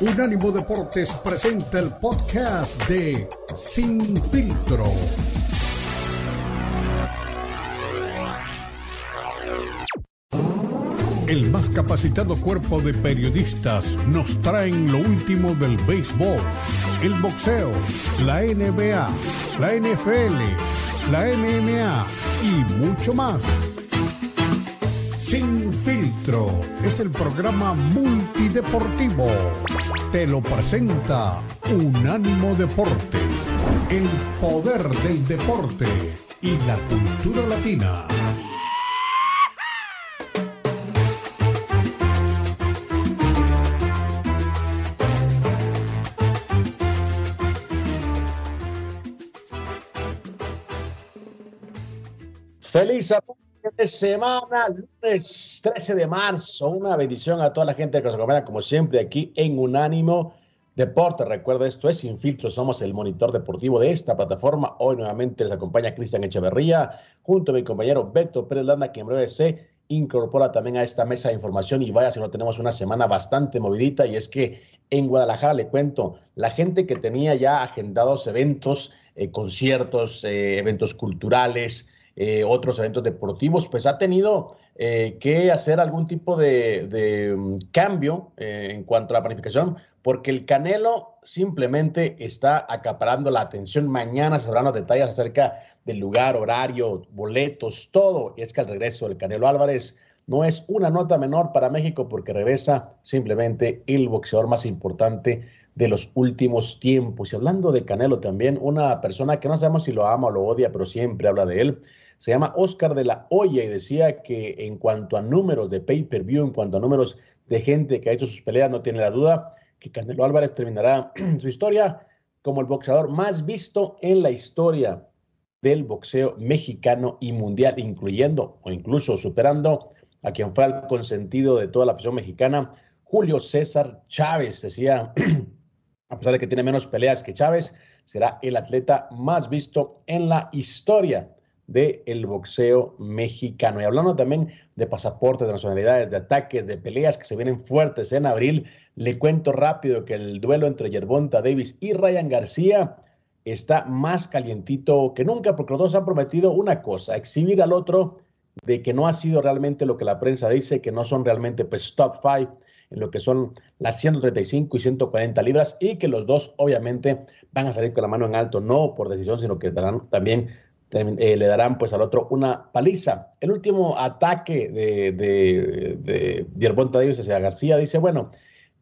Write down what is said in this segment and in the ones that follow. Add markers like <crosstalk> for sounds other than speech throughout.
Unánimo Deportes presenta el podcast de Sin Filtro. El más capacitado cuerpo de periodistas nos traen lo último del béisbol, el boxeo, la NBA, la NFL, la MMA y mucho más. Sin filtro es el programa multideportivo. Te lo presenta Unánimo Deportes, el poder del deporte y la cultura latina. Feliz de semana, lunes 13 de marzo. Una bendición a toda la gente que nos acompaña, como siempre, aquí en Unánimo Deporte. Recuerda, esto es Sin Filtro, somos el monitor deportivo de esta plataforma. Hoy nuevamente les acompaña Cristian Echeverría, junto a mi compañero Beto Pérez Landa, que en breve se incorpora también a esta mesa de información. Y vaya, si no tenemos una semana bastante movidita, y es que en Guadalajara, le cuento, la gente que tenía ya agendados eventos, eh, conciertos, eh, eventos culturales, eh, otros eventos deportivos, pues ha tenido eh, que hacer algún tipo de, mm, cambio eh, en cuanto a la planificación, porque el Canelo simplemente está acaparando la atención. Mañana se verán los detalles acerca del lugar, horario, boletos, todo. Y es que el regreso del Canelo Álvarez no es una nota menor para México porque regresa simplemente el boxeador más importante de los últimos tiempos. Y hablando de Canelo también, una persona que no sabemos si lo ama o lo odia, pero siempre habla de él, se llama Oscar de la Hoya y decía que en cuanto a números de pay-per-view, en cuanto a números de gente que ha hecho sus peleas, no tiene la duda que Canelo Álvarez terminará <clears throat> su historia como el boxeador más visto en la historia del boxeo mexicano y mundial, incluyendo o incluso superando a quien fue el consentido de toda la afición mexicana, Julio César Chávez. Decía, <clears throat> a pesar de que tiene menos peleas que Chávez, será el atleta más visto en la historia del boxeo mexicano. Y hablando también de pasaportes, de nacionalidades, de ataques, de peleas que se vienen fuertes en abril, le cuento rápido que el duelo entre Yerbonta Davis y Ryan García está más calientito que nunca porque los dos han prometido una cosa, exhibir al otro de que no ha sido realmente lo que la prensa dice, que no son realmente pues top five en lo que son las 135 y 140 libras y que los dos obviamente van a salir con la mano en alto, no por decisión, sino que darán también eh, le darán pues al otro una paliza. El último ataque de, de, de Davis hacia García dice, bueno,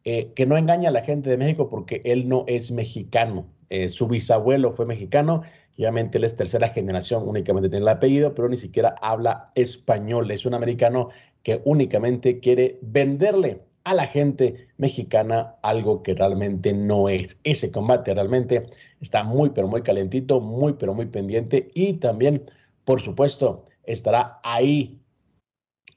eh, que no engaña a la gente de México porque él no es mexicano. Eh, su bisabuelo fue mexicano, obviamente él es tercera generación, únicamente tiene el apellido, pero ni siquiera habla español. Es un americano que únicamente quiere venderle a la gente mexicana algo que realmente no es. Ese combate realmente está muy, pero muy calentito, muy, pero muy pendiente y también, por supuesto, estará ahí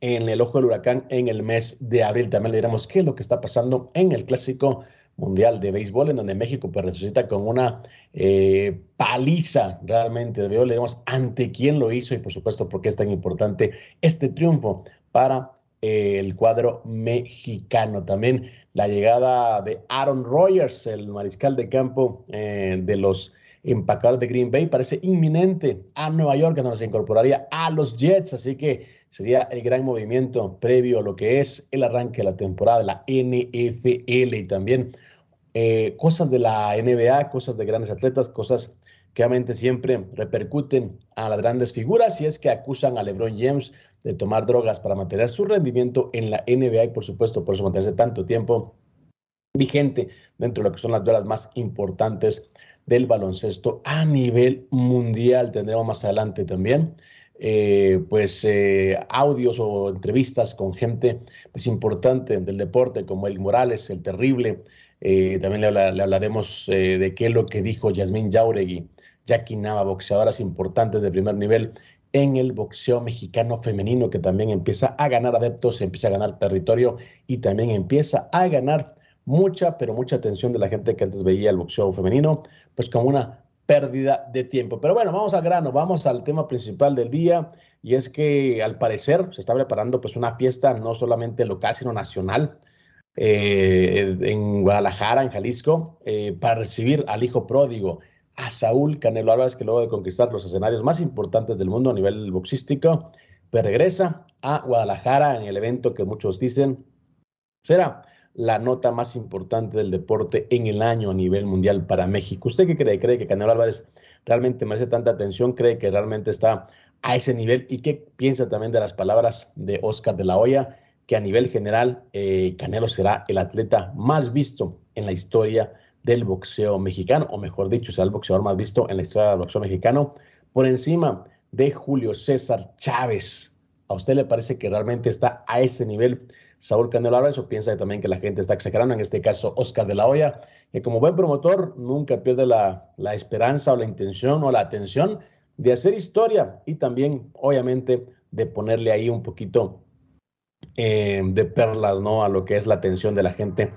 en el ojo del huracán en el mes de abril. También le diremos qué es lo que está pasando en el clásico mundial de béisbol, en donde México pues, resucita con una eh, paliza realmente de béisbol. Le diremos ante quién lo hizo y, por supuesto, por qué es tan importante este triunfo para el cuadro mexicano. También la llegada de Aaron Rodgers, el mariscal de campo eh, de los empacadores de Green Bay, parece inminente a Nueva York, que nos incorporaría a los Jets, así que sería el gran movimiento previo a lo que es el arranque de la temporada de la NFL y también eh, cosas de la NBA, cosas de grandes atletas, cosas que obviamente siempre repercuten a las grandes figuras y es que acusan a LeBron James de tomar drogas para mantener su rendimiento en la NBA y por supuesto por eso mantenerse tanto tiempo vigente dentro de lo que son las duelas más importantes del baloncesto a nivel mundial. Tendremos más adelante también eh, pues eh, audios o entrevistas con gente pues importante del deporte como El Morales, el terrible. Eh, también le, hablaremos de qué es lo que dijo Yasmín Jauregui, Jackie Nava, boxeadoras importantes de primer nivel en el boxeo mexicano femenino, que también empieza a ganar adeptos, empieza a ganar territorio y también empieza a ganar mucha, pero mucha atención de la gente que antes veía el boxeo femenino, pues como una pérdida de tiempo. Pero bueno, vamos al grano, vamos al tema principal del día, y es que al parecer se está preparando pues una fiesta no solamente local, sino nacional, eh, en Guadalajara, en Jalisco, eh, para recibir al hijo pródigo, a Saúl Canelo Álvarez, que luego de conquistar los escenarios más importantes del mundo a nivel boxístico, pues regresa a Guadalajara en el evento que muchos dicen será la nota más importante del deporte en el año a nivel mundial para México. ¿Usted qué cree? ¿Cree que Canelo Álvarez realmente merece tanta atención? ¿Cree que realmente está a ese nivel? ¿Y qué piensa también de las palabras de Oscar de la Hoya? Que a nivel general, eh, Canelo será el atleta más visto en la historia del boxeo mexicano, o mejor dicho, será el boxeador más visto en la historia del boxeo mexicano, por encima de Julio César Chávez. ¿A usted le parece que realmente está a ese nivel Saúl Canelo Álvarez o piensa también que la gente está exagerando? En este caso, Oscar de la Hoya, que como buen promotor nunca pierde la, esperanza o la intención o la atención de hacer historia y también, obviamente, de ponerle ahí un poquito eh, de perlas, ¿no? A lo que es la atención de la gente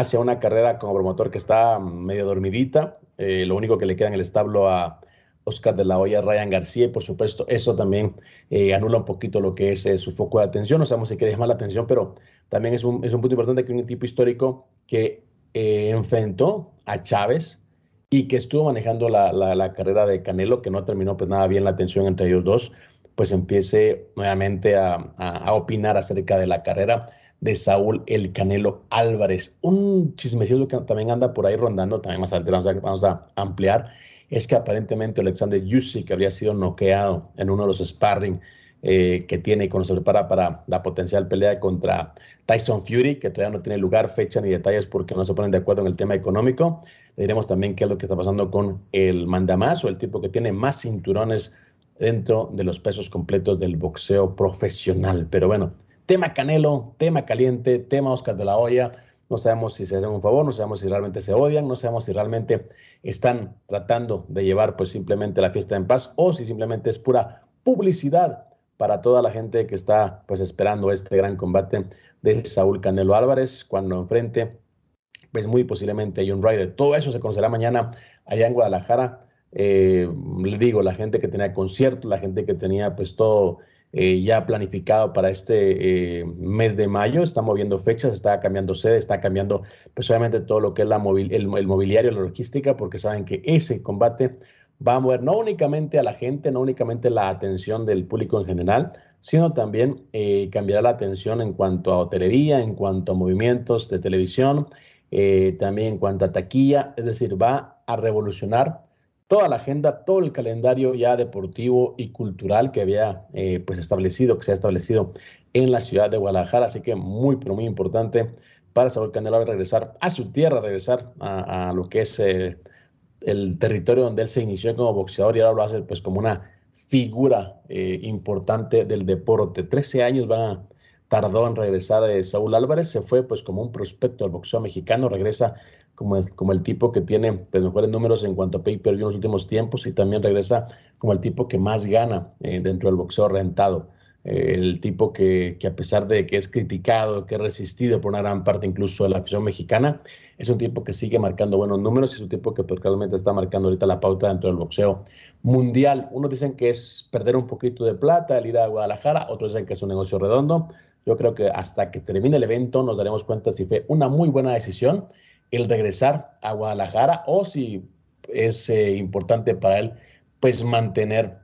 hacia una carrera como promotor que está medio dormidita. Eh, lo único que le queda en el establo a Oscar de la Hoya, Ryan García, y por supuesto, eso también eh, anula un poquito lo que es eh, su foco de atención. No sabemos si quiere llamar la atención, pero también es un, es un punto importante que un tipo histórico que enfrentó a Chávez y que estuvo manejando la, la, carrera de Canelo, que no terminó pues nada bien la atención entre ellos dos, pues empiece nuevamente a, a opinar acerca de la carrera de Saúl El Canelo Álvarez. Un chismecito que también anda por ahí rondando, también más adelante vamos a, ampliar, es que aparentemente Alexander Yusik habría sido noqueado en uno de los sparring eh, que tiene y cuando se prepara para la potencial pelea contra Tyson Fury, que todavía no tiene lugar, fecha ni detalles porque no se ponen de acuerdo en el tema económico. Le diremos también qué es lo que está pasando con el mandamás o el tipo que tiene más cinturones dentro de los pesos completos del boxeo profesional. Pero bueno, Tema Canelo, tema caliente, tema Oscar de la Hoya. No sabemos si se hacen un favor, no sabemos si realmente se odian, no sabemos si realmente están tratando de llevar pues simplemente la fiesta en paz o si simplemente es pura publicidad para toda la gente que está pues esperando este gran combate de Saúl Canelo Álvarez cuando enfrente pues muy posiblemente John Ryder. Todo eso se conocerá mañana allá en Guadalajara. Eh, le digo, la gente que tenía conciertos, la gente que tenía pues todo eh, ya planificado para este eh, mes de mayo. Está moviendo fechas, está cambiando sede, está cambiando pues todo lo que es la el, mobiliario, la logística, porque saben que ese combate va a mover no únicamente a la gente, no únicamente la atención del público en general, sino también eh, cambiará la atención en cuanto a hotelería, en cuanto a movimientos de televisión, también en cuanto a taquilla, es decir, va a revolucionar toda la agenda, todo el calendario ya deportivo y cultural que había eh, pues establecido, que se ha establecido en la ciudad de Guadalajara. Así que muy, pero muy importante para Saúl Canelo regresar a su tierra, regresar a, lo que es eh, el territorio donde él se inició como boxeador y ahora lo hace pues como una figura eh, importante del deporte. Trece años van a tardó en regresar Saúl Álvarez, se fue pues como un prospecto del boxeo mexicano, regresa como el, como el tipo que tiene pues, mejores números en cuanto a pay-per-view en los últimos tiempos y también regresa como el tipo que más gana eh, dentro del boxeo rentado. Eh, el tipo que, que, a pesar de que es criticado, que es resistido por una gran parte incluso de la afición mexicana, es un tipo que sigue marcando buenos números y es un tipo que probablemente está marcando ahorita la pauta dentro del boxeo mundial. Unos dicen que es perder un poquito de plata el ir a Guadalajara, otros dicen que es un negocio redondo. Yo creo que hasta que termine el evento nos daremos cuenta si fue una muy buena decisión el regresar a Guadalajara o si es eh, importante para él pues mantener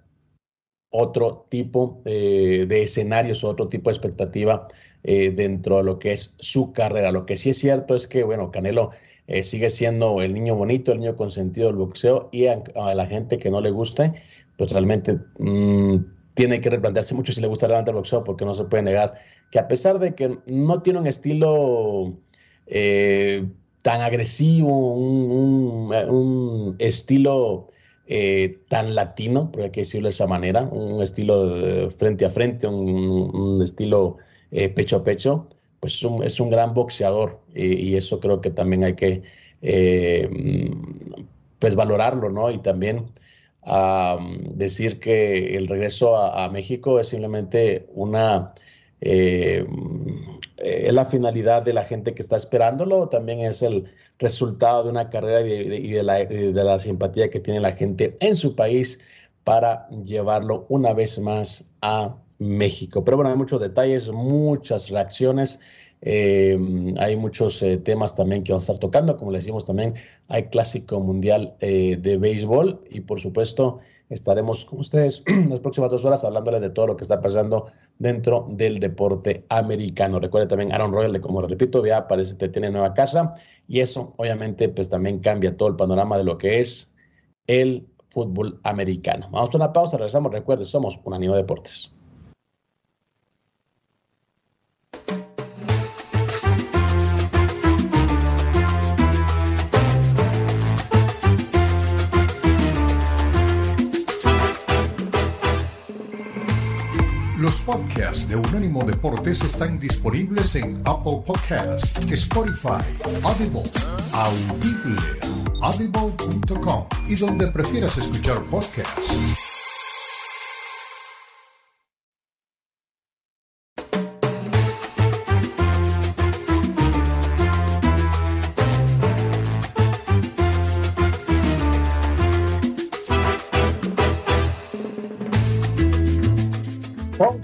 otro tipo eh, de escenarios, otro tipo de expectativa eh, dentro de lo que es su carrera. Lo que sí es cierto es que, bueno, Canelo sigue siendo el niño bonito, el niño consentido del boxeo y a, la gente que no le guste, pues realmente mm, tiene que replantearse mucho si le gusta realmente el boxeo porque no se puede negar que a pesar de que no tiene un estilo tan agresivo, un, estilo eh, tan latino, por hay que decirlo de esa manera, un estilo frente a frente, un, estilo eh, pecho a pecho, pues es un, gran boxeador y eso creo que también hay que eh, pues valorarlo, ¿no? Y también decir que el regreso a, a, México es simplemente una eh, es la finalidad de la gente que está esperándolo, también es el resultado de una carrera y de, la, simpatía que tiene la gente en su país para llevarlo una vez más a México. Pero bueno, hay muchos detalles, muchas reacciones Eh, hay muchos eh, temas también que vamos a estar tocando, como le decimos también, hay clásico mundial eh, de béisbol y por supuesto estaremos con ustedes <clears throat> las próximas dos horas hablándoles de todo lo que está pasando dentro del deporte americano. Recuerde también Aaron Royal, de como repito, ya parece que tiene nueva casa y eso obviamente pues también cambia todo el panorama de lo que es el fútbol americano. Vamos a una pausa, regresamos. Recuerde, somos un animo deportes. Podcasts de Unánimo Deportes están disponibles en Apple Podcasts, Spotify, Audible, Audible, audible.com y donde prefieras escuchar podcasts.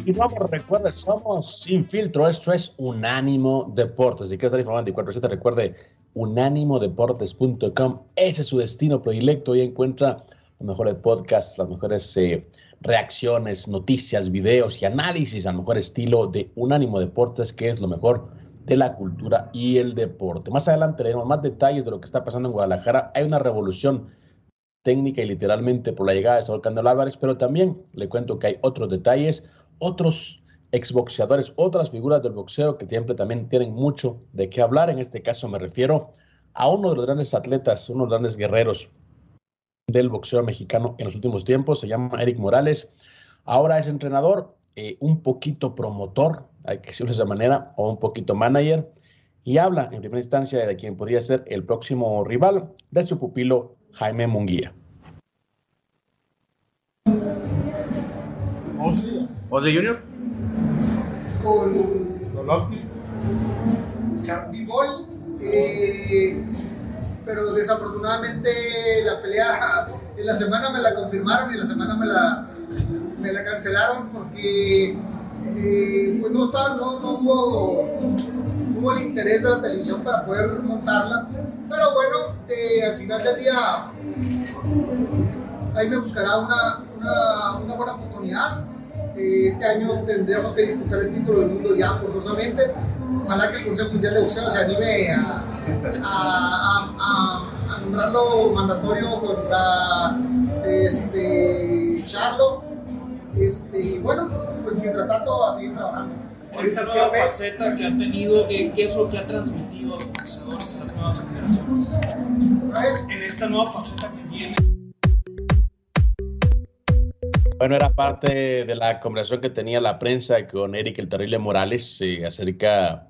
Continuamos, recuerde, somos sin filtro, esto es Unánimo Deportes. Si quieres estar informado 24 recuerde unánimodeportes.com, ese es su destino predilecto y encuentra los mejores podcasts, las mejores eh, reacciones, noticias, videos y análisis al mejor estilo de Unánimo Deportes, que es lo mejor de la cultura y el deporte. Más adelante tenemos más detalles de lo que está pasando en Guadalajara. Hay una revolución técnica y literalmente por la llegada de Saúl Candelo Álvarez, pero también le cuento que hay otros detalles otros exboxeadores, otras figuras del boxeo que siempre también tienen mucho de qué hablar. En este caso me refiero a uno de los grandes atletas, uno de los grandes guerreros del boxeo mexicano en los últimos tiempos, se llama Eric Morales. Ahora es entrenador, eh, un poquito promotor, hay que decirlo de esa manera, o un poquito manager, y habla en primera instancia de quien podría ser el próximo rival de su pupilo Jaime Munguía. ¿Ozzy Junior? Con Charlie Boy. Eh, pero desafortunadamente la pelea en la semana me la confirmaron y en la semana me la, me la cancelaron porque eh, pues no, está, no, no hubo, hubo, el interés de la televisión para poder montarla. Pero bueno, eh, al final del día ahí me buscará una, una, una buena oportunidad este año tendríamos que disputar el título del mundo ya forzosamente. Ojalá que el Consejo Mundial de Boxeo se anime a, a, a, nombrarlo mandatorio contra este, Charlo. Este, y bueno, pues mientras tanto a seguir trabajando. Esta nueva faceta que ha tenido, ¿qué es lo que ha transmitido a los boxeadores a las nuevas generaciones? En esta nueva faceta que tiene. Bueno, era parte de la conversación que tenía la prensa con Eric el Terrible Morales eh, acerca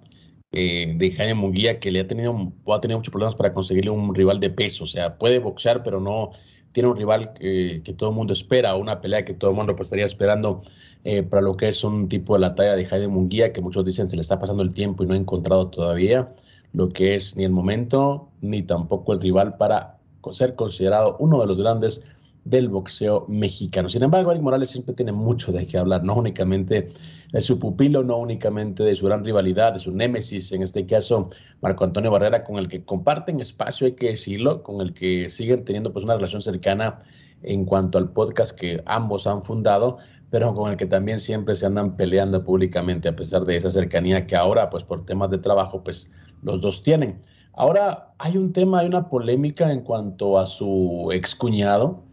eh, de Jaime Munguía, que le ha tenido, ha tenido muchos problemas para conseguirle un rival de peso. O sea, puede boxear, pero no tiene un rival que todo el mundo espera, una pelea que todo el mundo pues, estaría esperando eh, para lo que es un tipo de la talla de Jaime Munguía, que muchos dicen se le está pasando el tiempo y no ha encontrado todavía lo que es ni el momento, ni tampoco el rival para ser considerado uno de los grandes del boxeo mexicano. Sin embargo, Eric Morales siempre tiene mucho de qué hablar, no únicamente de su pupilo, no únicamente de su gran rivalidad, de su némesis, en este caso Marco Antonio Barrera, con el que comparten espacio, hay que decirlo, con el que siguen teniendo pues una relación cercana en cuanto al podcast que ambos han fundado, pero con el que también siempre se andan peleando públicamente a pesar de esa cercanía que ahora, pues por temas de trabajo, pues los dos tienen. Ahora hay un tema, hay una polémica en cuanto a su excuñado,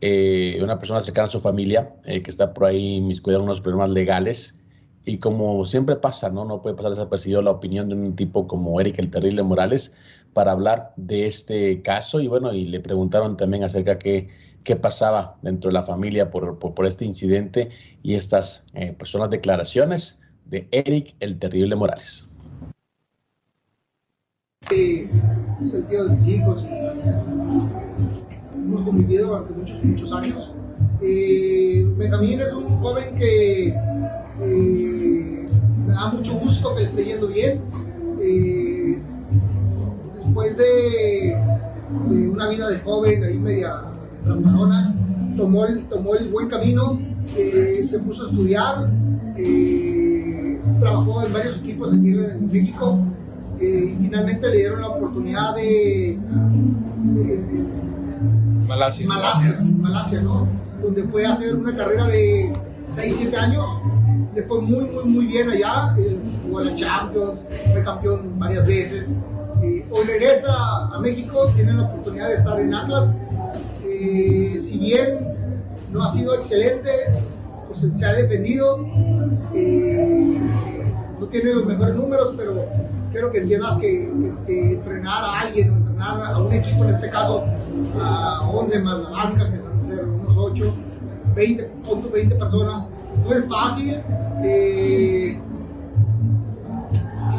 eh, una persona cercana a su familia eh, que está por ahí miscuida en unos problemas legales. Y como siempre pasa, ¿no? No puede pasar desapercibido la opinión de un tipo como Eric el Terrible Morales para hablar de este caso. Y bueno, y le preguntaron también acerca de qué, qué pasaba dentro de la familia por, por, este incidente y estas eh, pues son las declaraciones de Eric el Terrible Morales. es el tío de mis hijos hemos convivido durante muchos, muchos años. Eh, Benjamín es un joven que eh, da mucho gusto que le esté yendo bien. Eh, después de, una vida de joven, ahí media estrampadona, tomó el, tomó el buen camino, se puso a estudiar, trabajó en varios equipos aquí en México y finalmente le dieron la oportunidad de, Malasia. Malasia, Malasia, ¿no? Donde fue a hacer una carrera de 6-7 años. Le fue muy, muy, muy bien allá. jugó a la Champions, fue campeón varias veces. hoy regresa a México, tiene la oportunidad de estar en Atlas. si bien no ha sido excelente, pues se ha defendido no tiene los mejores números, pero quiero que entiendas que, entrenar a alguien, a un equipo, en este caso a 11 más la banca, que van a ser unos 8, 20, 20 personas, no es fácil. Eh,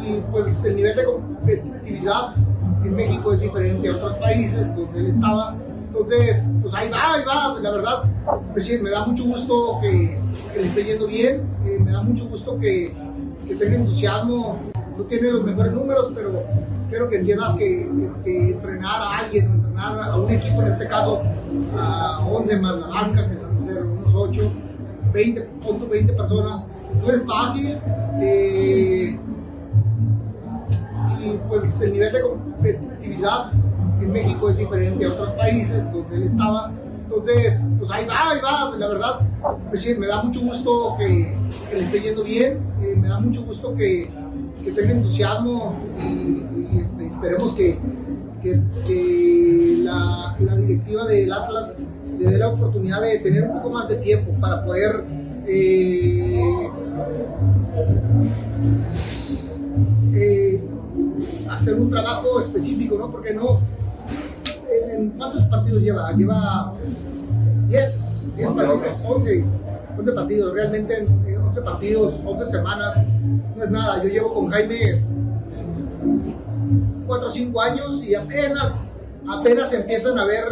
y pues el nivel de competitividad en México es diferente a otros países donde él estaba. Entonces, pues ahí va, ahí va, la verdad, pues me da mucho gusto que, le esté yendo bien, eh, me da mucho gusto que, que tenga entusiasmo. No tiene los mejores números, pero quiero que entiendas que, entrenar a alguien, entrenar a un equipo, en este caso a 11 más la banca, que van a ser unos 8, 20, 20 personas, no es fácil. Eh, y pues el nivel de competitividad en México es diferente a otros países donde él estaba. Entonces, pues ahí va, ahí va, la verdad, pues me da mucho gusto que, le esté yendo bien, eh, me da mucho gusto que, que tenga entusiasmo y, este, esperemos que, que, la, la, directiva del Atlas le dé la oportunidad de tener un poco más de tiempo para poder eh, eh, hacer un trabajo específico, ¿no? Porque no, ¿En cuántos partidos lleva? Lleva 10, 10 partidos, 11, 11 partidos. Realmente 11 partidos, 11 semanas, no es nada. Yo llevo con Jaime 4 o 5 años y apenas, apenas empiezan a ver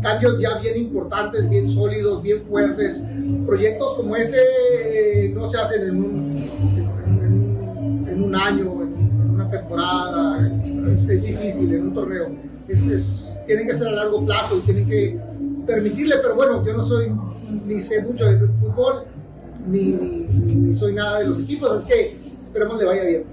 cambios ya bien importantes, bien sólidos, bien fuertes. Proyectos como ese eh, no se hacen en un, en, un año, en una temporada, es, difícil, en un torneo. es, tienen que ser a largo plazo y tienen que permitirle, pero bueno, yo no soy, ni sé mucho de fútbol, ni, ni, soy nada de los equipos, es que esperemos le vaya bien.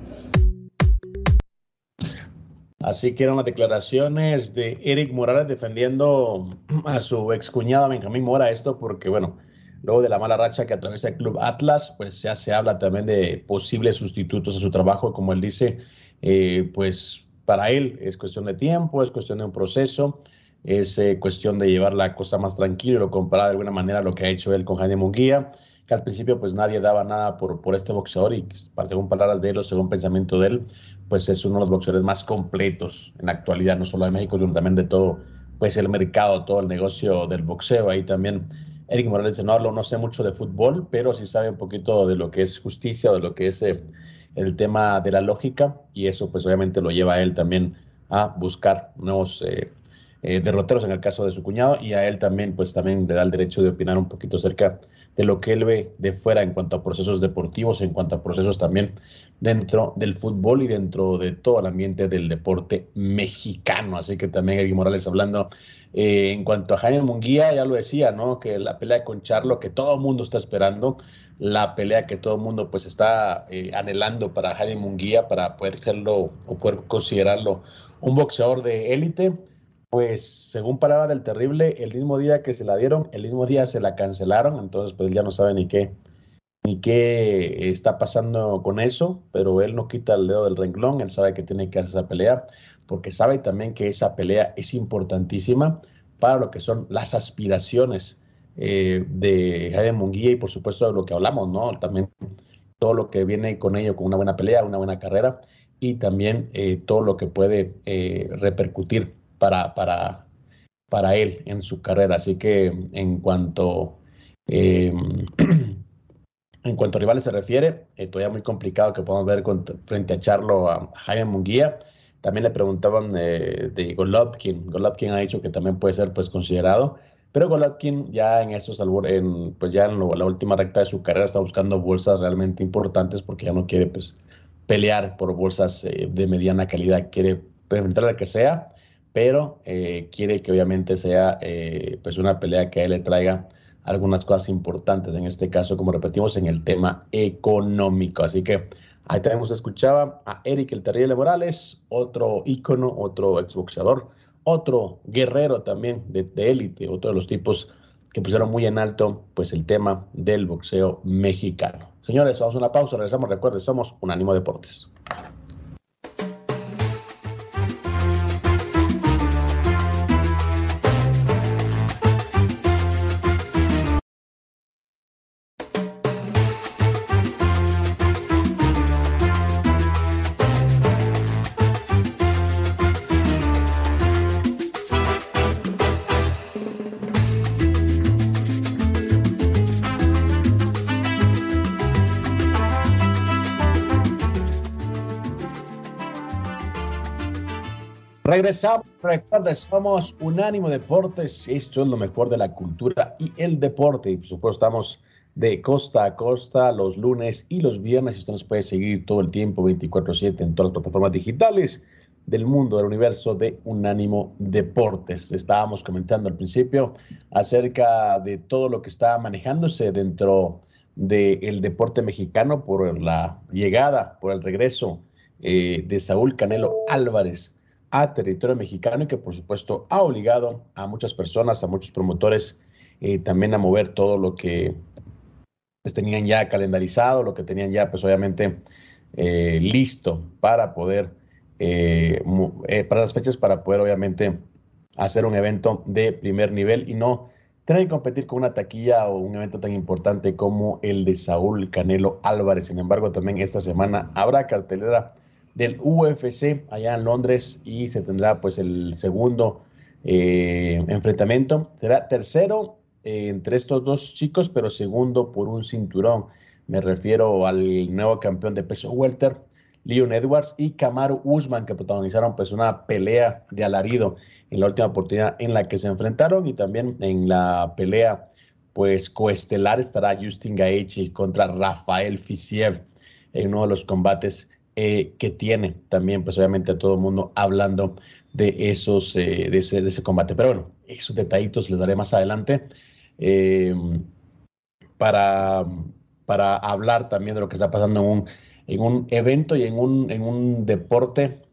Así que eran las declaraciones de Eric Morales defendiendo a su excuñado Benjamín Mora, esto porque, bueno, luego de la mala racha que atraviesa el club Atlas, pues ya se habla también de posibles sustitutos a su trabajo, como él dice, eh, pues para él es cuestión de tiempo, es cuestión de un proceso, es eh, cuestión de llevar la cosa más tranquila y lo comparar de alguna manera a lo que ha hecho él con Jaime Munguía, que al principio pues nadie daba nada por, por este boxeador y según palabras de él o según pensamiento de él, pues es uno de los boxeadores más completos en la actualidad, no solo de México, sino también de todo pues el mercado, todo el negocio del boxeo. Ahí también Eric Morales no, no sé mucho de fútbol, pero sí sabe un poquito de lo que es justicia, de lo que es... Eh, el tema de la lógica y eso pues obviamente lo lleva a él también a buscar nuevos eh, eh, derroteros en el caso de su cuñado y a él también pues también le da el derecho de opinar un poquito acerca de lo que él ve de fuera en cuanto a procesos deportivos, en cuanto a procesos también dentro del fútbol y dentro de todo el ambiente del deporte mexicano. Así que también Eric Morales hablando eh, en cuanto a Jaime Munguía, ya lo decía, ¿no? Que la pelea con Charlo, que todo el mundo está esperando, la pelea que todo el mundo pues está eh, anhelando para Jaime Munguía, para poder serlo o poder considerarlo un boxeador de élite, pues según palabra del terrible, el mismo día que se la dieron, el mismo día se la cancelaron, entonces pues ya no sabe ni qué, ni qué está pasando con eso, pero él no quita el dedo del renglón, él sabe que tiene que hacer esa pelea, porque sabe también que esa pelea es importantísima para lo que son las aspiraciones eh, de Jaime Munguía y por supuesto de lo que hablamos, ¿no? También todo lo que viene con ello, con una buena pelea, una buena carrera y también eh, todo lo que puede eh, repercutir para, para, para él en su carrera. Así que en cuanto, em, <clears throat> en cuanto a rivales se refiere, todavía muy complicado que podamos ver frente a Charlo a Jaime Munguía. También le preguntaban de Golovkin. Golovkin ha dicho que también puede ser pues considerado pero Golovkin ya en estos en, pues ya en la última recta de su carrera está buscando bolsas realmente importantes porque ya no quiere pues pelear por bolsas eh, de mediana calidad, quiere presentar la que sea, pero eh, quiere que obviamente sea eh, pues una pelea que a él le traiga algunas cosas importantes, en este caso, como repetimos, en el tema económico. Así que Ahí usted escuchaba a Eric el Terrible Morales, otro ícono, otro exboxeador, otro guerrero también de élite, otro de los tipos que pusieron muy en alto pues el tema del boxeo mexicano. Señores, vamos a una pausa, regresamos, recuerden, somos Unánimo Deportes. Regresamos, recuerden, somos Unánimo Deportes, esto es lo mejor de la cultura y el deporte, y por supuesto estamos de costa a costa los lunes y los viernes, usted nos puede seguir todo el tiempo 24/7 en todas las plataformas digitales del mundo, del universo de Unánimo Deportes. Estábamos comentando al principio acerca de todo lo que está manejándose dentro del deporte mexicano por la llegada, por el regreso eh, de Saúl Canelo Álvarez a territorio mexicano y que por supuesto ha obligado a muchas personas, a muchos promotores eh, también a mover todo lo que pues, tenían ya calendarizado, lo que tenían ya pues obviamente eh, listo para poder, eh, para las fechas, para poder obviamente hacer un evento de primer nivel y no tener que competir con una taquilla o un evento tan importante como el de Saúl Canelo Álvarez. Sin embargo, también esta semana habrá cartelera del UFC allá en Londres y se tendrá pues el segundo eh, enfrentamiento. Será tercero eh, entre estos dos chicos, pero segundo por un cinturón. Me refiero al nuevo campeón de peso welter, Leon Edwards y Kamaru Usman, que protagonizaron pues una pelea de alarido en la última oportunidad en la que se enfrentaron y también en la pelea pues coestelar estará Justin Gaethje contra Rafael Fisiev en uno de los combates eh, que tiene también, pues obviamente todo el mundo hablando de esos, eh, de, ese, de, ese, combate. Pero bueno, esos detallitos les daré más adelante eh, para, para hablar también de lo que está pasando en un, en un evento y en un, en un deporte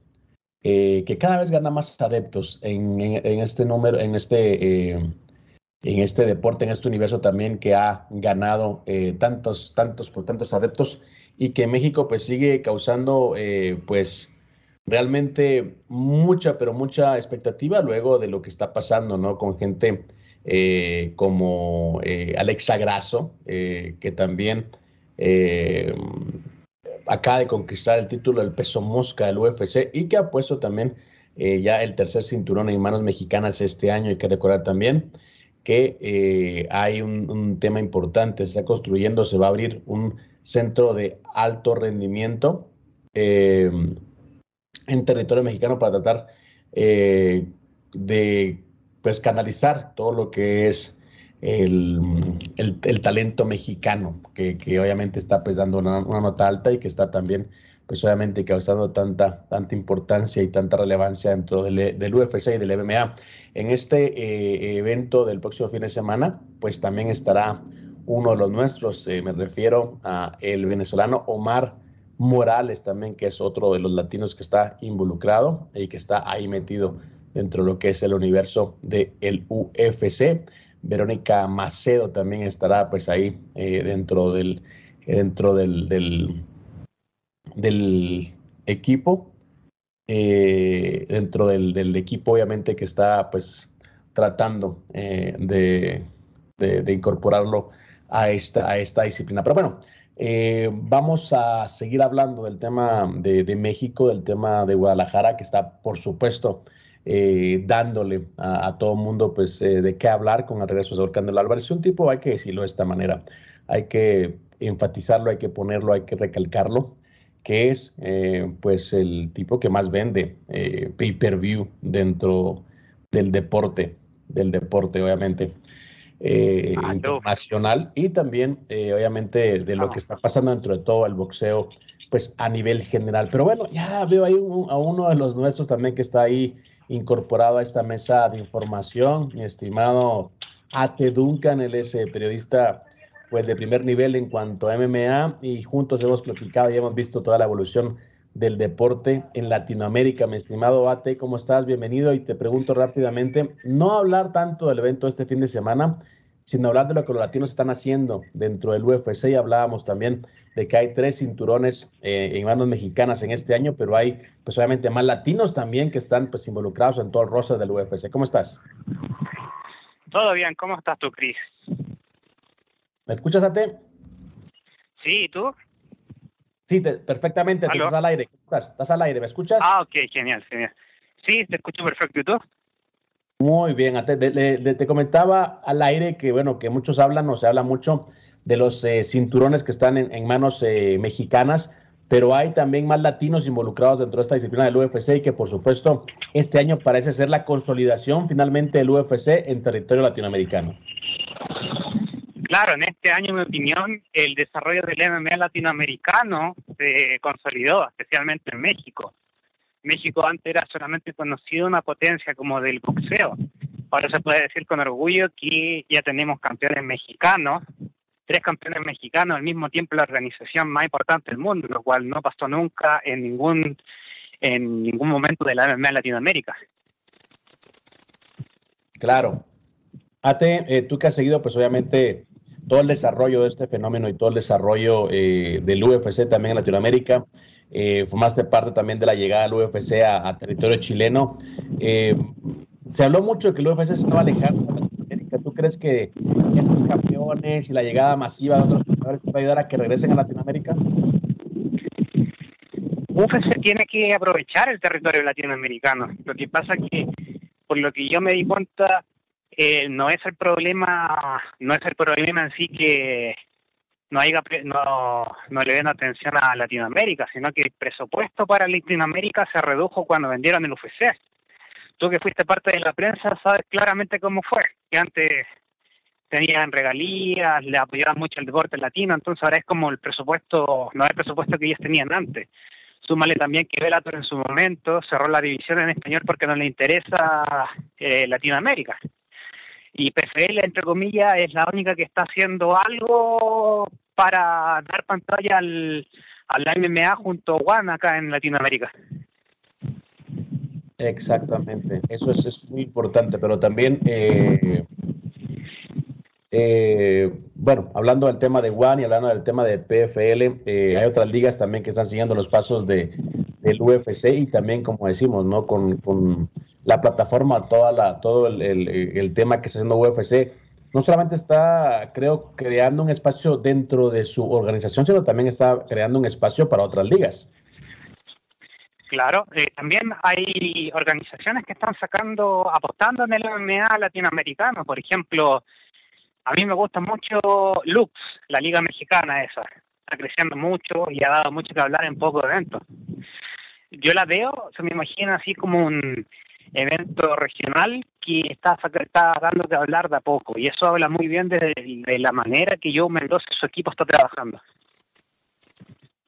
que cada vez gana más adeptos en, en, este número, en este, en este deporte, en este universo también que ha ganado tantos, tantos, por tantos adeptos y que México pues sigue causando eh, pues realmente mucha, pero mucha expectativa luego de lo que está pasando, ¿no? Con gente eh, como eh, Alexa Grasso, que también acaba de conquistar el título del peso mosca del UFC y que ha puesto también ya el tercer cinturón en manos mexicanas este año. Hay que recordar también que hay un, un tema importante, se está construyendo, se va a abrir un centro de alto rendimiento eh, en territorio mexicano para tratar eh, de pues canalizar todo lo que es el, talento mexicano, que, obviamente está pues dando una, nota alta y que está también pues obviamente causando tanta, tanta importancia y tanta relevancia dentro del, del UFC y del MMA. En este eh, evento del próximo fin de semana, pues también estará uno de los nuestros, eh, me refiero a el venezolano Omar Morales también, que es otro de los latinos que está involucrado y que está ahí metido dentro de lo que es el universo del el UFC. Verónica Macedo también estará pues ahí eh, dentro del dentro del, del, equipo eh, dentro del, equipo obviamente que está pues tratando de, de, incorporarlo a esta, a esta disciplina. Pero bueno, eh, vamos a seguir hablando del tema de, México, del tema de Guadalajara, que está, por supuesto, eh, dándole a, todo mundo pues, eh, de qué hablar con el regreso de Canelo Álvarez. Un tipo, hay que decirlo de esta manera, hay que enfatizarlo, hay que ponerlo, hay que recalcarlo, que es pues el tipo que más vende pay-per-view dentro del deporte, del deporte, obviamente eh, ah, internacional y también, eh, obviamente, de lo que está pasando dentro de todo el boxeo, pues a nivel general. Pero bueno, ya veo ahí a uno de los nuestros también que está ahí incorporado a esta mesa de información, mi estimado Ate Duncan, él es eh, periodista pues de primer nivel en cuanto a MMA y juntos hemos platicado y hemos visto toda la evolución del deporte en Latinoamérica. Mi estimado Ate, ¿cómo estás? Bienvenido y te pregunto rápidamente, no hablar tanto del evento este fin de semana, sino hablar de lo que los latinos están haciendo dentro del UFC. Y hablábamos también de que hay tres cinturones eh, en manos mexicanas en este año, pero hay pues obviamente más latinos también que están pues involucrados en todo el roster del UFC. ¿Cómo estás? Todo bien, ¿cómo estás tú, Cris? ¿Me escuchas, Ate? Sí, ¿y tú? Sí, perfectamente, estás al aire. ¿Estás? al aire, ¿me escuchas? Ah, ok, genial, genial. Sí, te escucho perfecto, ¿y tú? Muy bien, te, comentaba al aire que, bueno, que muchos hablan o se habla mucho de los eh, cinturones que están en, manos eh, mexicanas, pero hay también más latinos involucrados dentro de esta disciplina del UFC y que, por supuesto, este año parece ser la consolidación finalmente del UFC en territorio latinoamericano. Claro, en este año, en mi opinión, el desarrollo del MMA latinoamericano se consolidó, especialmente en México. México antes era solamente conocido una potencia como del boxeo. Ahora se puede decir con orgullo que ya tenemos campeones mexicanos, tres campeones mexicanos al mismo tiempo la organización más importante del mundo, lo cual no pasó nunca en ningún en ningún momento de la MMA Latinoamérica. Claro. Ate, eh, tú que has seguido, pues obviamente todo el desarrollo de este fenómeno y todo el desarrollo eh, del UFC también en Latinoamérica eh, formaste parte también de la llegada del UFC a, territorio chileno. Eh, se habló mucho de que el UFC se estaba alejando de Latinoamérica. ¿Tú crees que estos campeones y la llegada masiva de otros campeones a ayudar a que regresen a Latinoamérica? UFC tiene que aprovechar el territorio latinoamericano. Lo que pasa que, por lo que yo me di cuenta, eh, no es el problema, no es el problema en sí que no, haya, no, le den atención a Latinoamérica, sino que el presupuesto para Latinoamérica se redujo cuando vendieron el UFC. Tú que fuiste parte de la prensa sabes claramente cómo fue, que antes tenían regalías, le apoyaban mucho el deporte latino, entonces ahora es como el presupuesto, no es el presupuesto que ellos tenían antes. Súmale también que Velator en su momento cerró la división en español porque no le interesa eh, Latinoamérica y PFL, entre comillas, es la única que está haciendo algo para dar pantalla al, al MMA junto a One acá en Latinoamérica. Exactamente, eso es, muy importante, pero también, eh, eh, bueno, hablando del tema de One y hablando del tema de PFL, eh, hay otras ligas también que están siguiendo los pasos de, del UFC y también, como decimos, ¿no? Con, con la plataforma, toda la, todo el, el, tema que está haciendo UFC, no solamente está, creo, creando un espacio dentro de su organización, sino también está creando un espacio para otras ligas. Claro, eh, también hay organizaciones que están sacando, apostando en el MMA latinoamericano. Por ejemplo, a mí me gusta mucho Lux, la liga mexicana esa. Está creciendo mucho y ha dado mucho que hablar en pocos eventos. Yo la veo, se me imagina así como un evento regional que está, está dando que hablar de a poco y eso habla muy bien de, la manera que yo Mendoza su equipo está trabajando.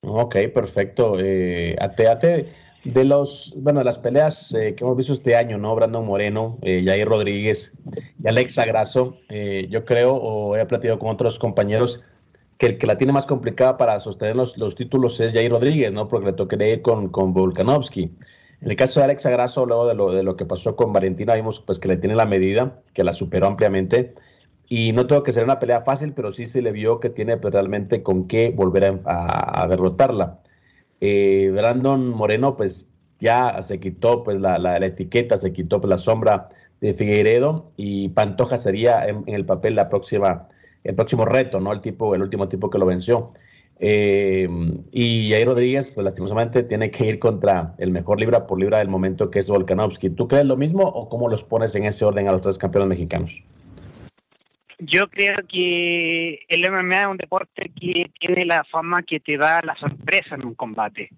Ok, perfecto. Eh, ate, de los, bueno, de las peleas eh, que hemos visto este año, ¿no? Brandon Moreno, eh, Jair Rodríguez y Alexa Grasso, eh, yo creo, o he platicado con otros compañeros, que el que la tiene más complicada para sostener los, los títulos es Jair Rodríguez, ¿no? Porque le tocaría ir con, con Volkanovski. En el caso de Alexa Grasso, luego de lo, de lo que pasó con Valentina, vimos pues que le tiene la medida, que la superó ampliamente. Y no tengo que ser una pelea fácil, pero sí se le vio que tiene pues, realmente con qué volver a, derrotarla. Eh, Brandon Moreno, pues ya se quitó pues la, la, etiqueta, se quitó pues, la sombra de Figueiredo y Pantoja sería en, en, el papel la próxima, el próximo reto, ¿no? El tipo, el último tipo que lo venció. Eh, y ahí Rodríguez, pues lastimosamente, tiene que ir contra el mejor libra por libra del momento que es Volkanovski. ¿Tú crees lo mismo o cómo los pones en ese orden a los tres campeones mexicanos? Yo creo que el MMA es un deporte que tiene la fama que te da la sorpresa en un combate.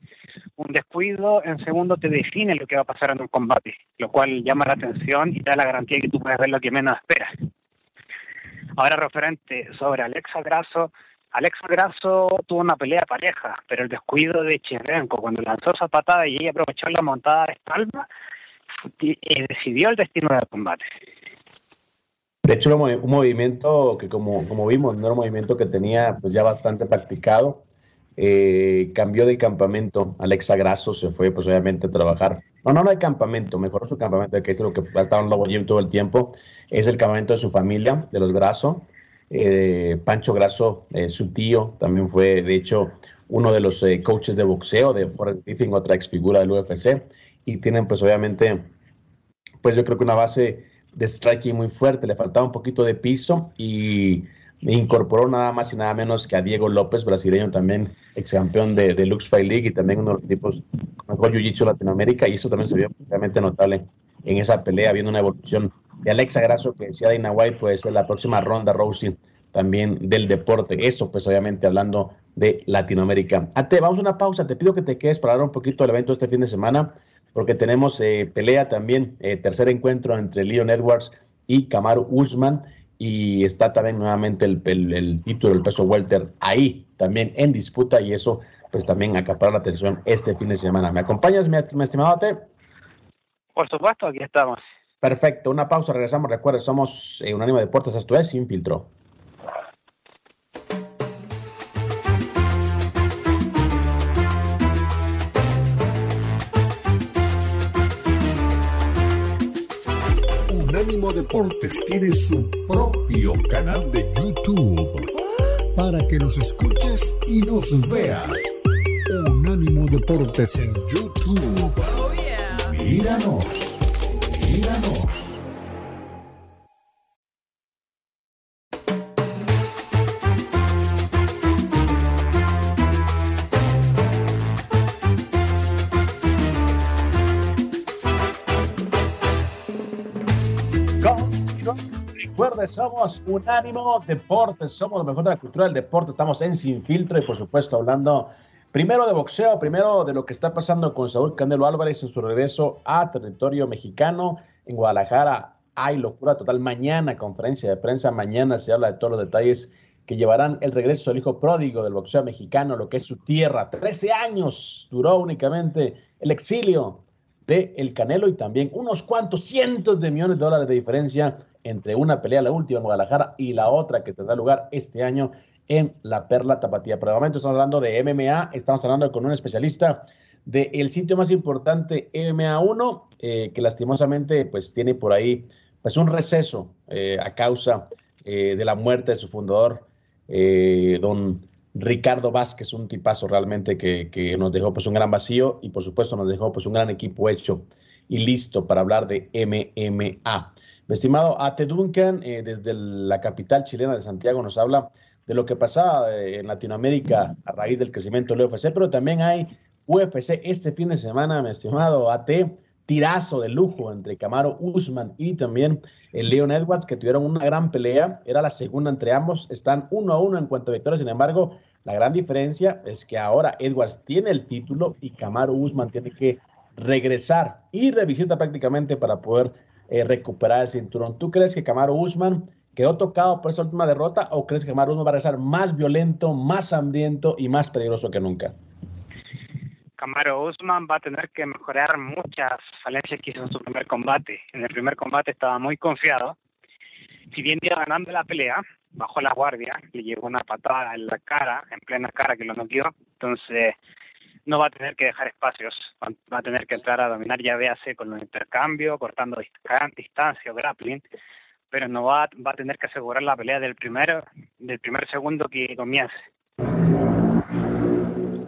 Un descuido en segundo te define lo que va a pasar en un combate, lo cual llama la atención y da la garantía que tú puedes ver lo que menos esperas. Ahora referente sobre Alexa Grasso, Alex Grasso tuvo una pelea pareja, pero el descuido de Chirrenko cuando lanzó esa patada y ella aprovechó la montada de espalda, eh, decidió el destino del combate. De hecho, un movimiento que como, como vimos, no era un movimiento que tenía pues ya bastante practicado. Eh, cambió de campamento. Alexa Grasso se fue, pues obviamente, a trabajar. No, no, no de campamento, mejoró su campamento, que es lo que ha estado en Lobo Gym todo el tiempo. Es el campamento de su familia, de los Grasso. Eh, Pancho Grasso, eh, su tío, también fue, de hecho, uno de los coaches de boxeo de Forrest Griffin, otra ex figura del UFC. Y tienen, pues obviamente, pues yo creo que una base de striking muy fuerte, le faltaba un poquito de piso y incorporó nada más y nada menos que a Diego López, brasileño también, ex campeón de, de Lux Fight League y también uno de los tipos mejor jiu-jitsu Latinoamérica y eso también se vio realmente notable en esa pelea, viendo una evolución de Alexa Grasso que decía White puede ser la próxima ronda Rousey también del deporte. Esto pues obviamente hablando de Latinoamérica. Ate, vamos a una pausa, te pido que te quedes para hablar un poquito del evento este fin de semana porque tenemos eh, pelea también, eh, tercer encuentro entre Leon Edwards y Kamaru Usman, y está también nuevamente el, el, título del peso welter ahí también en disputa, y eso pues también acapara la atención este fin de semana. ¿Me acompañas, mi, estimado Ate? Por supuesto, aquí estamos. Perfecto, una pausa, regresamos. Recuerda, somos eh, Unánimo Deportes, esto es Sin Filtro. Unánimo Deportes tiene su propio canal de YouTube para que nos escuches y nos veas. Unánimo Deportes en YouTube. Oh, míranos, míranos. somos Unánimo Deportes, somos lo mejor de la cultura del deporte, estamos en Sin Filtro y por supuesto hablando primero de boxeo, primero de lo que está pasando con Saúl Canelo Álvarez en su regreso a territorio mexicano en Guadalajara. Hay locura total. Mañana, conferencia de prensa, mañana se habla de todos los detalles que llevarán el regreso del hijo pródigo del boxeo mexicano, lo que es su tierra. Trece años duró únicamente el exilio de El Canelo y también unos cuantos cientos de millones de dólares de diferencia entre una pelea, la última en Guadalajara, y la otra que tendrá lugar este año en la Perla Tapatía. Por el momento estamos hablando de MMA, estamos hablando con un especialista del sitio más importante MMA1, eh, que lastimosamente pues tiene por ahí pues un receso eh, a causa eh, de la muerte de su fundador, don Ricardo Vázquez, un tipazo realmente que, nos dejó pues un gran vacío y por supuesto nos dejó pues un gran equipo hecho y listo para hablar de MMA. Mi estimado Ate Duncan, desde la capital chilena de Santiago, nos habla de lo que pasaba eh, en Latinoamérica a raíz del crecimiento del UFC, pero también hay UFC este fin de semana, mi estimado Ate, tirazo de lujo entre Camaro Usman y también el Leon Edwards, que tuvieron una gran pelea, era la segunda entre ambos, están uno a uno en cuanto a victorias, sin embargo, la gran diferencia es que ahora Edwards tiene el título y Camaro Usman tiene que regresar y de visita prácticamente para poder eh, recuperar el cinturón. ¿Tú crees que Camaro Usman quedó tocado por esa última derrota o crees que Usman va a regresar más violento, más hambriento y más peligroso que nunca? Camaro Usman va a tener que mejorar muchas falencias que hizo en su primer combate. En el primer combate estaba muy confiado. Si bien iba ganando la pelea, bajó la guardia, le llegó una patada en la cara, en plena cara que lo noqueó. Entonces, no va a tener que dejar espacios, va a tener que entrar a dominar, ya véase con los intercambios, cortando distancia o grappling, pero no va, va a tener que asegurar la pelea del primer, del primer segundo que comience.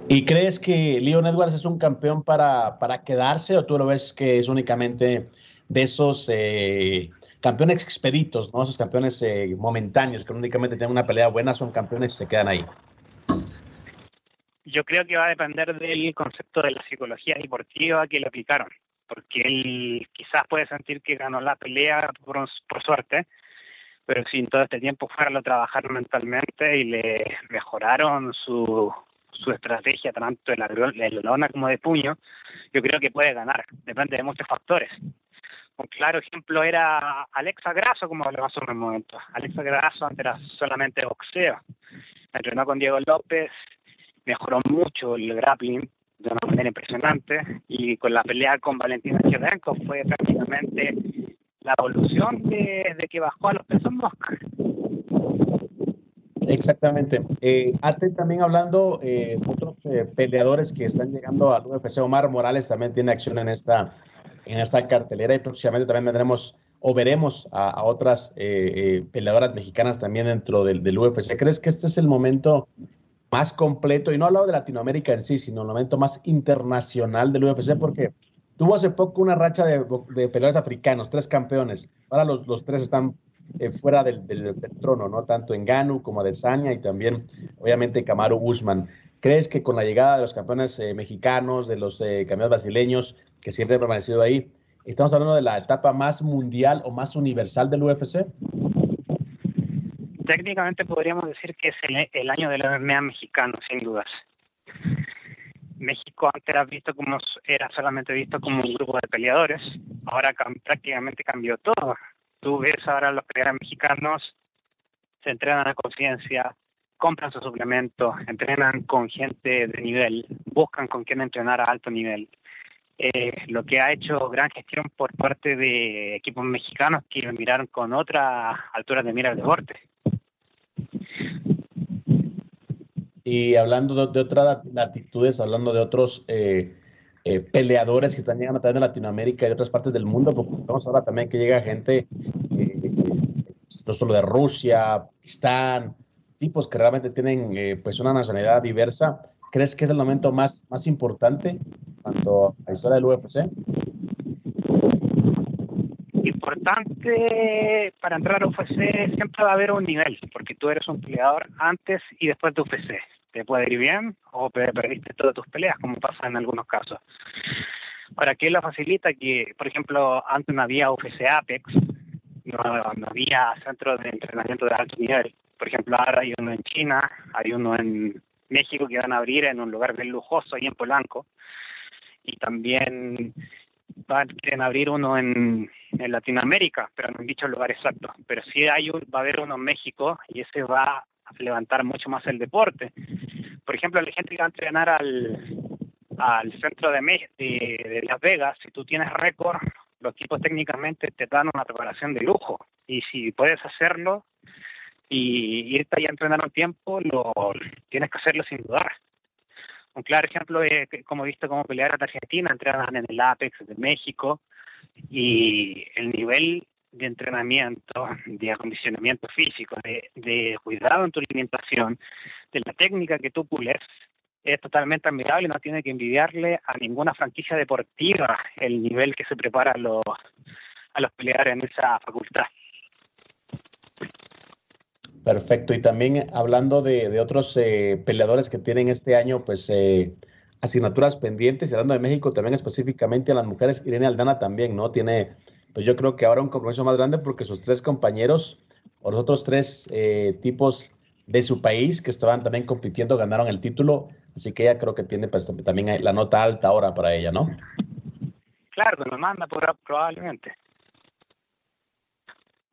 ¿Y crees que Leon Edwards es un campeón para, para quedarse o tú lo ves que es únicamente de esos eh, campeones expeditos, ¿no? esos campeones eh, momentáneos que únicamente tienen una pelea buena, son campeones y se quedan ahí? yo creo que va a depender del concepto de la psicología deportiva que le aplicaron, porque él quizás puede sentir que ganó la pelea por, suerte, pero si en todo este tiempo fueron a trabajar mentalmente y le mejoraron su, su estrategia tanto de la, de lona como de puño, yo creo que puede ganar, depende de muchos factores. Un claro ejemplo era Alexa Grasso, como hablamos en un momento. Alexa Grasso antes era solamente boxeo. Entrenó con Diego López, mejoró mucho el grappling de una manera impresionante y con la pelea con Valentina Shevchenko fue prácticamente la evolución de, que bajó a los pesos mosca. Exactamente. Eh, también hablando, eh, otros eh, peleadores que están llegando al UFC, Omar Morales también tiene acción en esta, en esta cartelera y próximamente también tendremos o veremos a, otras eh, eh, peleadoras mexicanas también dentro del, del, UFC. ¿Crees que este es el momento más completo? Y no hablo de Latinoamérica en sí, sino el momento más internacional del UFC, porque tuvo hace poco una racha de, de peleadores africanos, tres campeones. Ahora los, los tres están eh, fuera del, del, trono, ¿no? Tanto en Ganu como Adesanya y también, obviamente, Camaro Guzmán. ¿Crees que con la llegada de los campeones mexicanos, de los campeones brasileños, que siempre han permanecido ahí, Estamos hablando de la etapa más mundial o más universal del UFC. Técnicamente podríamos decir que es el, año del MMA mexicano, sin dudas. México antes era visto como era solamente visto como un grupo de peleadores, ahora prácticamente cambió todo. Tú ves ahora los peleadores mexicanos se entrenan a conciencia, compran su suplemento, entrenan con gente de nivel, buscan con quién entrenar a alto nivel. Eh, lo que ha hecho gran gestión por parte de equipos mexicanos que miraron con otra altura de mira el deporte. Y hablando de, otras latitudes, hablando de otros eh, eh, peleadores que están llegando a través de Latinoamérica y otras partes del mundo, porque vamos ahora también que llega gente no solo de Rusia, Pakistán, tipos que realmente tienen pues una nacionalidad diversa. ¿Crees que es el momento más, más importante cuanto a la historia del UFC? Importante para entrar a UFC siempre va a haber un nivel, porque tú eres un peleador antes y después de UFC. Te puede ir bien o perdiste todas tus peleas, como pasa en algunos casos. Ahora, ¿qué lo facilita? Que, por ejemplo, antes no había UFC Apex, no, no había centros de entrenamiento de alto nivel. Por ejemplo, ahora hay uno en China, hay uno en México que van a abrir en un lugar bien lujoso ahí en Polanco y también van, quieren abrir uno en, en Latinoamérica, pero no han dicho el lugar exacto. Pero sí hay un, va a haber uno en México y ese va a levantar mucho más el deporte. Por ejemplo, la gente que va a entrenar al, al centro de, de, Las Vegas, si tú tienes récord, los equipos técnicamente te dan una preparación de lujo. Y si puedes hacerlo y irte ahí a entrenar un tiempo, lo tienes que hacerlo sin dudar. Un claro ejemplo es, como he visto, cómo pelear a Argentina, entrenan en el Apex de México y el nivel de entrenamiento, de acondicionamiento físico, de, cuidado en tu alimentación, de la técnica que tú pules, es totalmente admirable no tiene que envidiarle a ninguna franquicia deportiva el nivel que se prepara a los, a los peleadores en esa facultad. Perfecto. Y también hablando de, otros eh, peleadores que tienen este año, pues eh, asignaturas pendientes, hablando de México también específicamente a las mujeres, Irene Aldana también, ¿no? Tiene, pues yo creo que ahora un compromiso más grande porque sus tres compañeros o los otros tres eh, tipos de su país que estaban también compitiendo ganaron el título, así que ella creo que tiene pues, también la nota alta ahora para ella, ¿no? Claro, que lo manda probablemente.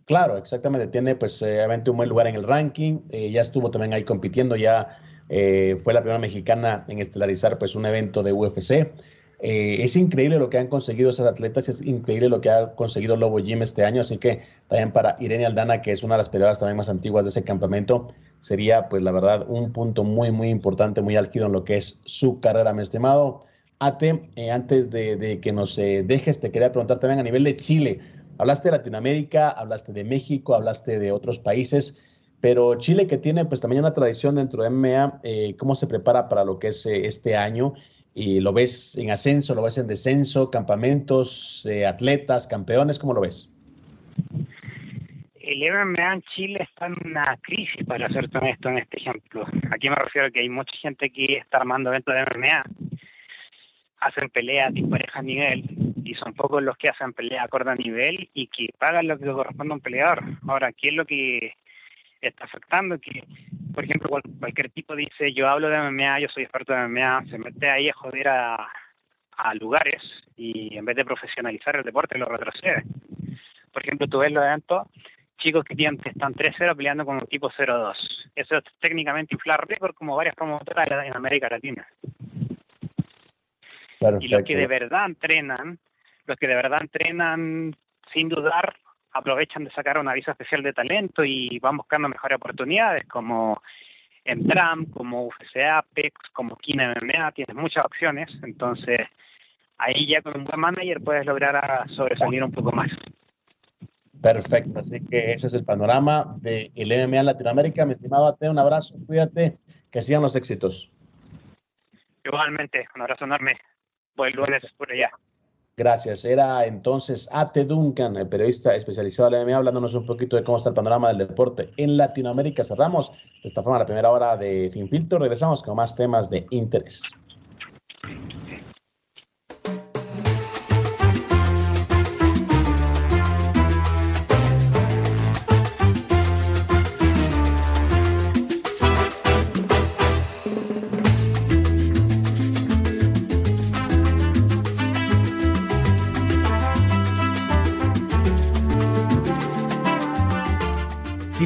Claro, exactamente. Tiene pues eh, obviamente un buen lugar en el ranking. Eh, ya estuvo también ahí compitiendo. Ya eh, fue la primera mexicana en estelarizar pues un evento de UFC. es increíble lo que han conseguido esas atletas. Es increíble lo que ha conseguido Lobo Jim este año. Así que también para Irene Aldana, que es una de las peleadoras también más antiguas de ese campamento, sería pues la verdad un punto muy muy importante, muy álgido en lo que es su carrera, mi estimado. Ate, antes de, de que nos dejes, te quería preguntar también a nivel de Chile. Hablaste de Latinoamérica, hablaste de México, hablaste de otros países, pero Chile que tiene pues también una tradición dentro de MMA, eh, ¿cómo se prepara para lo que es eh, este año? ¿Y lo ves en ascenso, lo ves en descenso, campamentos, eh, atletas, campeones? ¿Cómo lo ves? El MMA en Chile está en una crisis, para ser honesto en este ejemplo. Aquí me refiero a que hay mucha gente que está armando eventos de MMA, hacen peleas de pareja nivel, y son pocos los que hacen pelea a nivel y que pagan lo que corresponde a un peleador. Ahora, ¿qué es lo que está afectando? Que, por ejemplo, cualquier tipo dice, yo hablo de MMA, yo soy experto de MMA, se mete ahí a joder a, a lugares y en vez de profesionalizar el deporte lo retrocede. Por ejemplo, tú ves los eventos, chicos que, tienen, que están 3-0 peleando con un tipo 0-2. Eso es técnicamente inflar récord como varias promotoras en América Latina. Y los que de verdad entrenan los que de verdad entrenan sin dudar aprovechan de sacar una visa especial de talento y van buscando mejores oportunidades como en Tram, como UFC Apex, como Kina MMA, tienes muchas opciones, entonces ahí ya con un buen manager puedes lograr sobresalir un poco más. Perfecto, así que ese es el panorama del MMA en Latinoamérica. Mi estimado Ate, un abrazo, cuídate, que sigan los éxitos. Igualmente, un abrazo enorme. Buen lunes por allá. Gracias. Era entonces Ate Duncan, el periodista especializado en la MMA, hablándonos un poquito de cómo está el panorama del deporte en Latinoamérica. Cerramos de esta forma la primera hora de Fin Filtro. Regresamos con más temas de interés.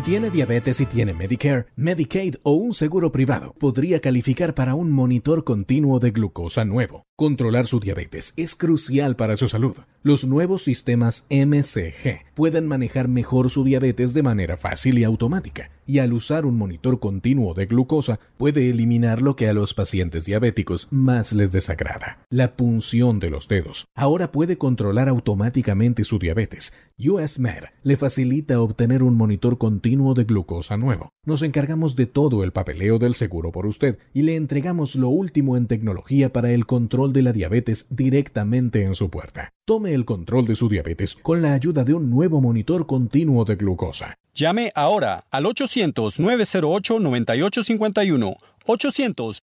Tiene diabetes y tiene Medicare, Medicaid o un seguro privado, podría calificar para un monitor continuo de glucosa nuevo. Controlar su diabetes es crucial para su salud. Los nuevos sistemas MCG pueden manejar mejor su diabetes de manera fácil y automática, y al usar un monitor continuo de glucosa puede eliminar lo que a los pacientes diabéticos más les desagrada, la punción de los dedos. Ahora puede controlar automáticamente su diabetes. US le facilita obtener un monitor continuo de glucosa nuevo. Nos encargamos de todo el papeleo del seguro por usted y le entregamos lo último en tecnología para el control de la diabetes directamente en su puerta. Tome el control de su diabetes con la ayuda de un nuevo monitor continuo de glucosa. Llame ahora al 800-908-9851. 800.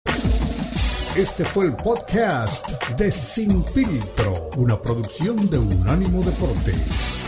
Este fue el podcast de Sin Filtro, una producción de Unánimo Deportes.